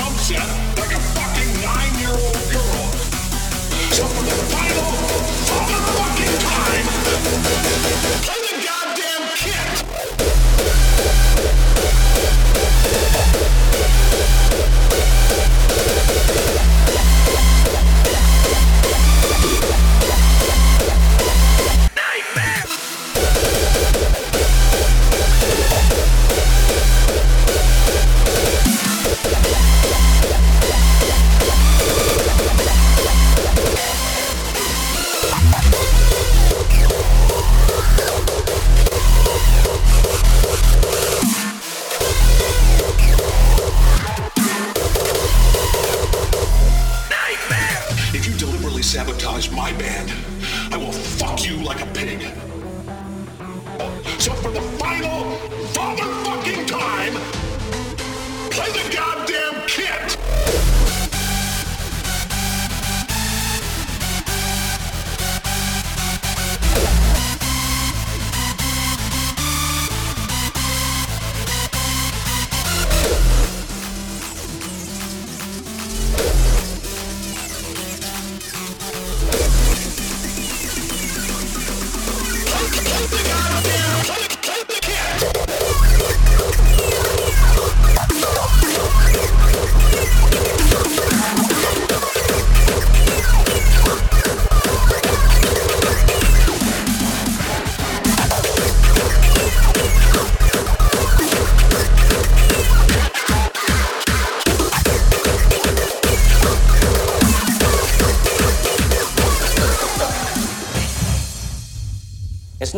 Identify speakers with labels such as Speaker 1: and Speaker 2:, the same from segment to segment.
Speaker 1: Don't?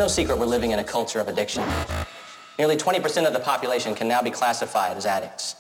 Speaker 2: Secret we're living in a culture of addiction. Nearly 20% of the population can now be classified as addicts.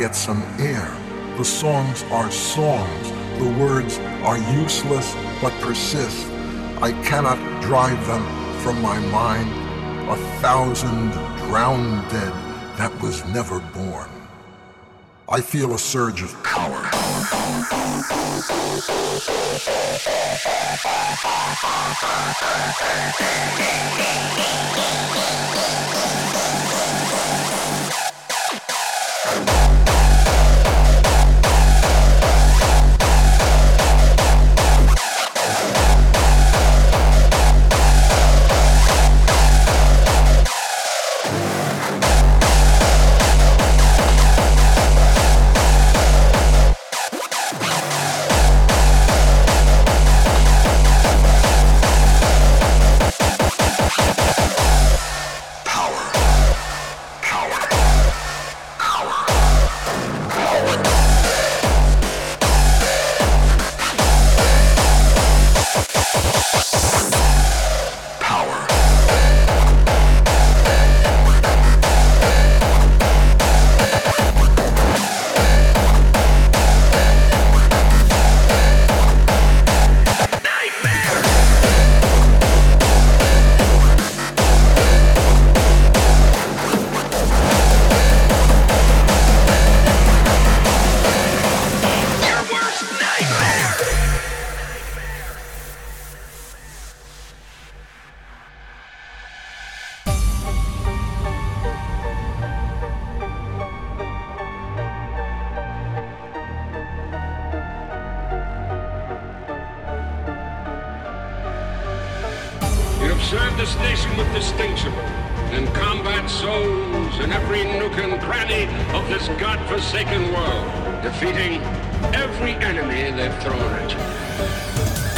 Speaker 3: Get some air. The songs are songs. The words are useless but persist. I cannot drive them from my mind. A thousand drowned dead that was never born. I feel a surge of power.
Speaker 4: Every enemy they've thrown at you.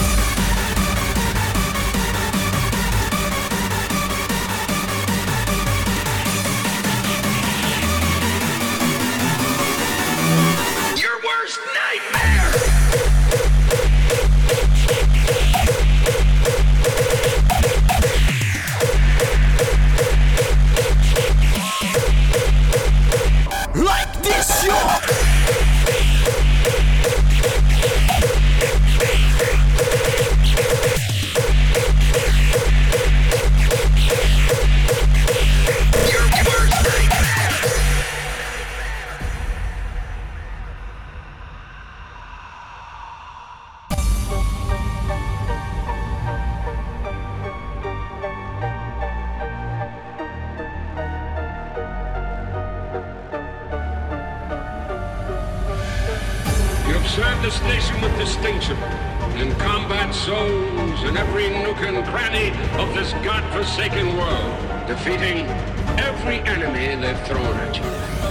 Speaker 4: You have served the station with distinction and combat souls in every nook and cranny of this godforsaken world, defeating every enemy they've thrown at you.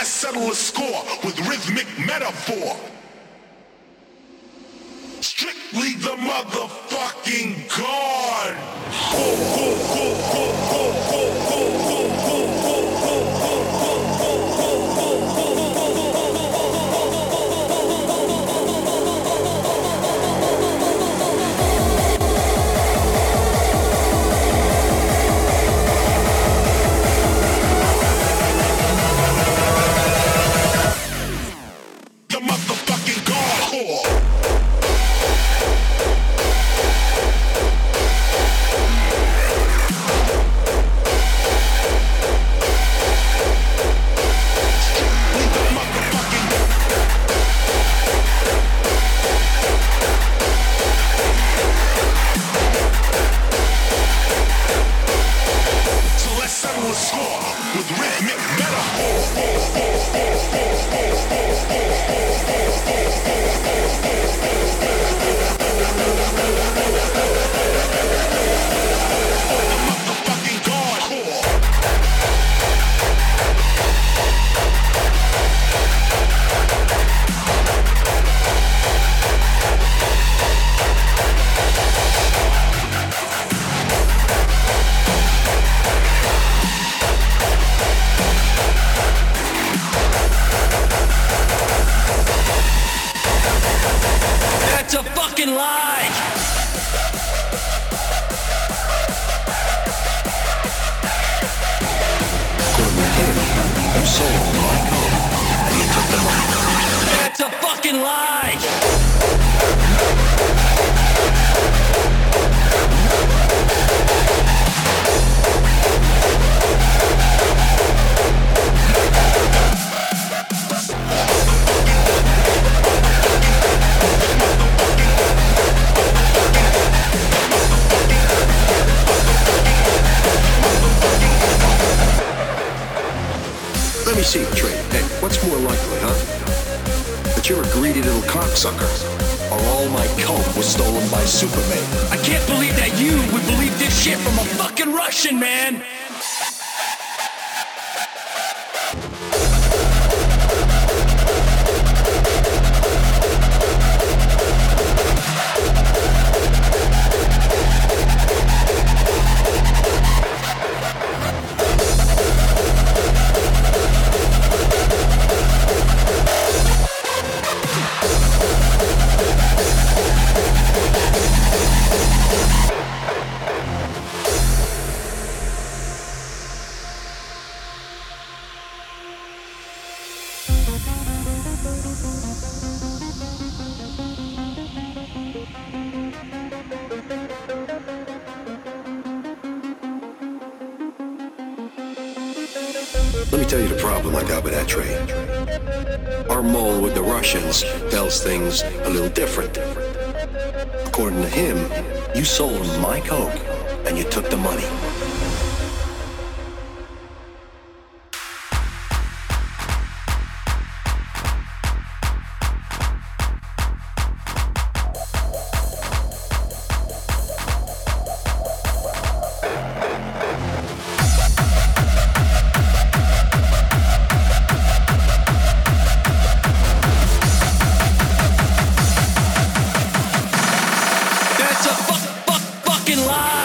Speaker 4: Let's settle the
Speaker 5: score with
Speaker 3: rhythmic metaphor. Strictly the
Speaker 5: motherfucking guard. Go, go, go, score with rhythmic metaphor. Superman. I can't believe that you would believe this shit from a fucking Russian, man! problem on top that. Our mole with the Russians tells
Speaker 6: things a little different. According to him, you sold my coke and you took the money.
Speaker 5: fucking live.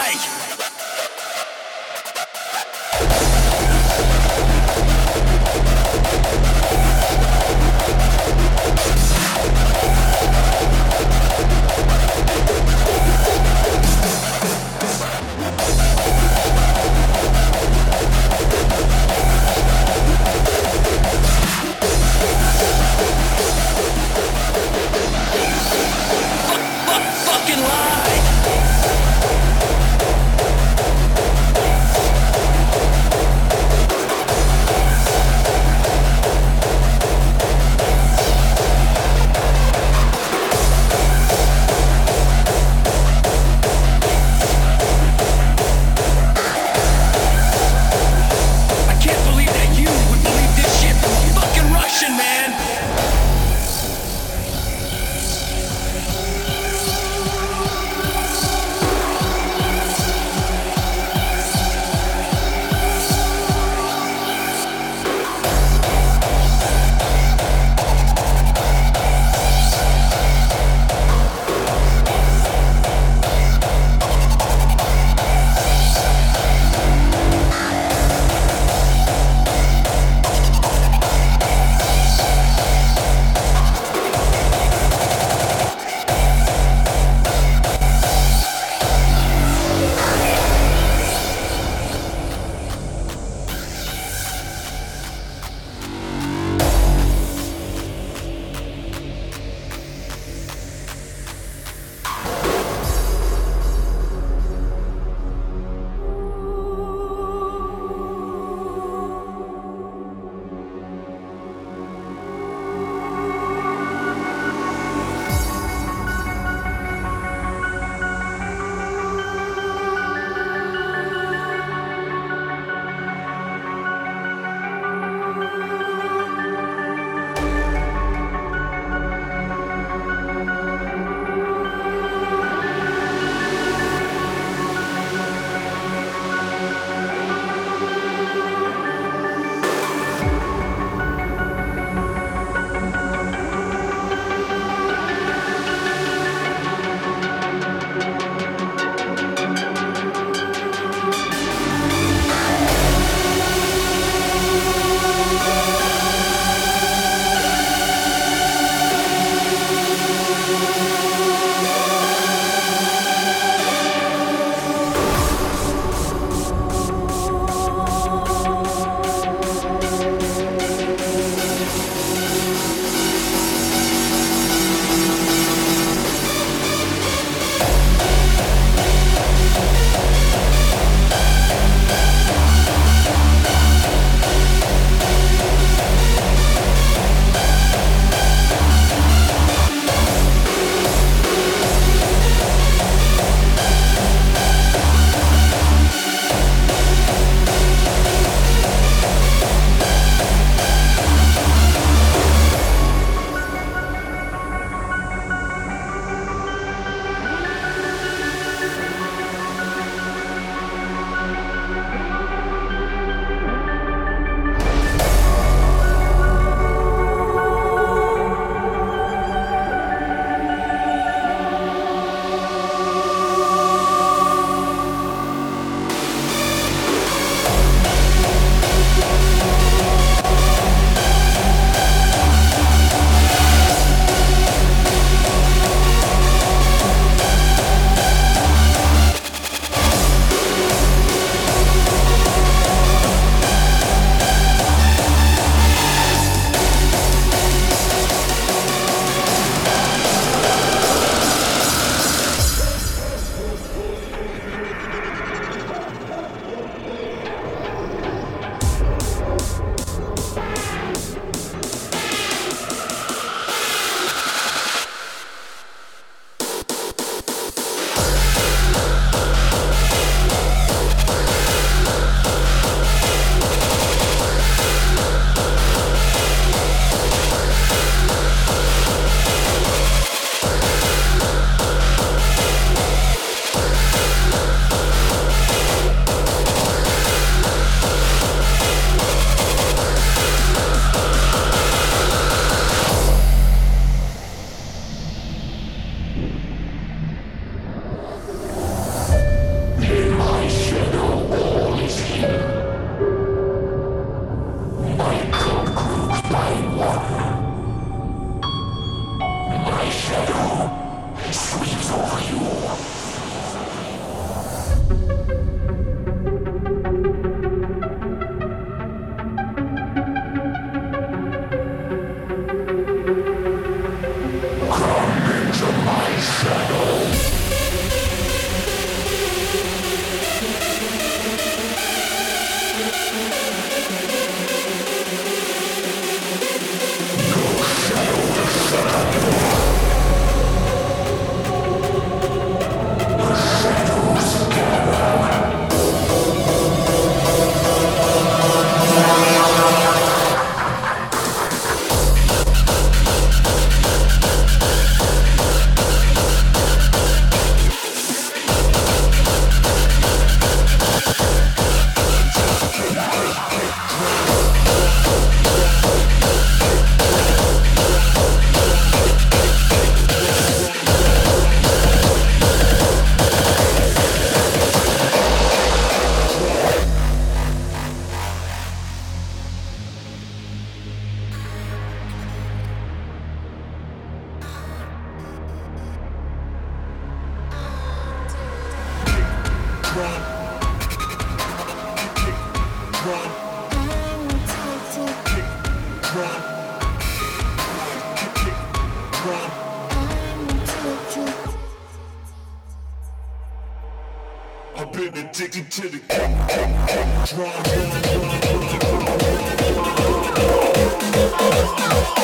Speaker 5: Oh, oh,
Speaker 7: oh.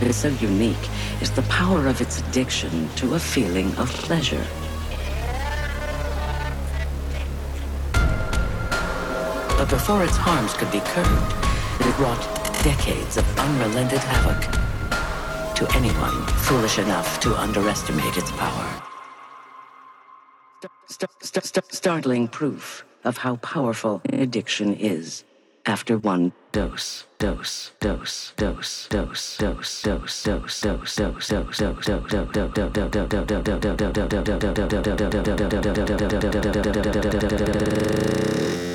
Speaker 7: Makes so unique is the power of its addiction to a feeling of pleasure. But before its harms could be curbed, it wrought decades of unrelented havoc to anyone foolish enough to underestimate its power. St- st- st- startling proof of how powerful addiction is after one dose, dose, dose, dose, dose, dose, dose, dose, dose, dose, dose,
Speaker 5: Thank you.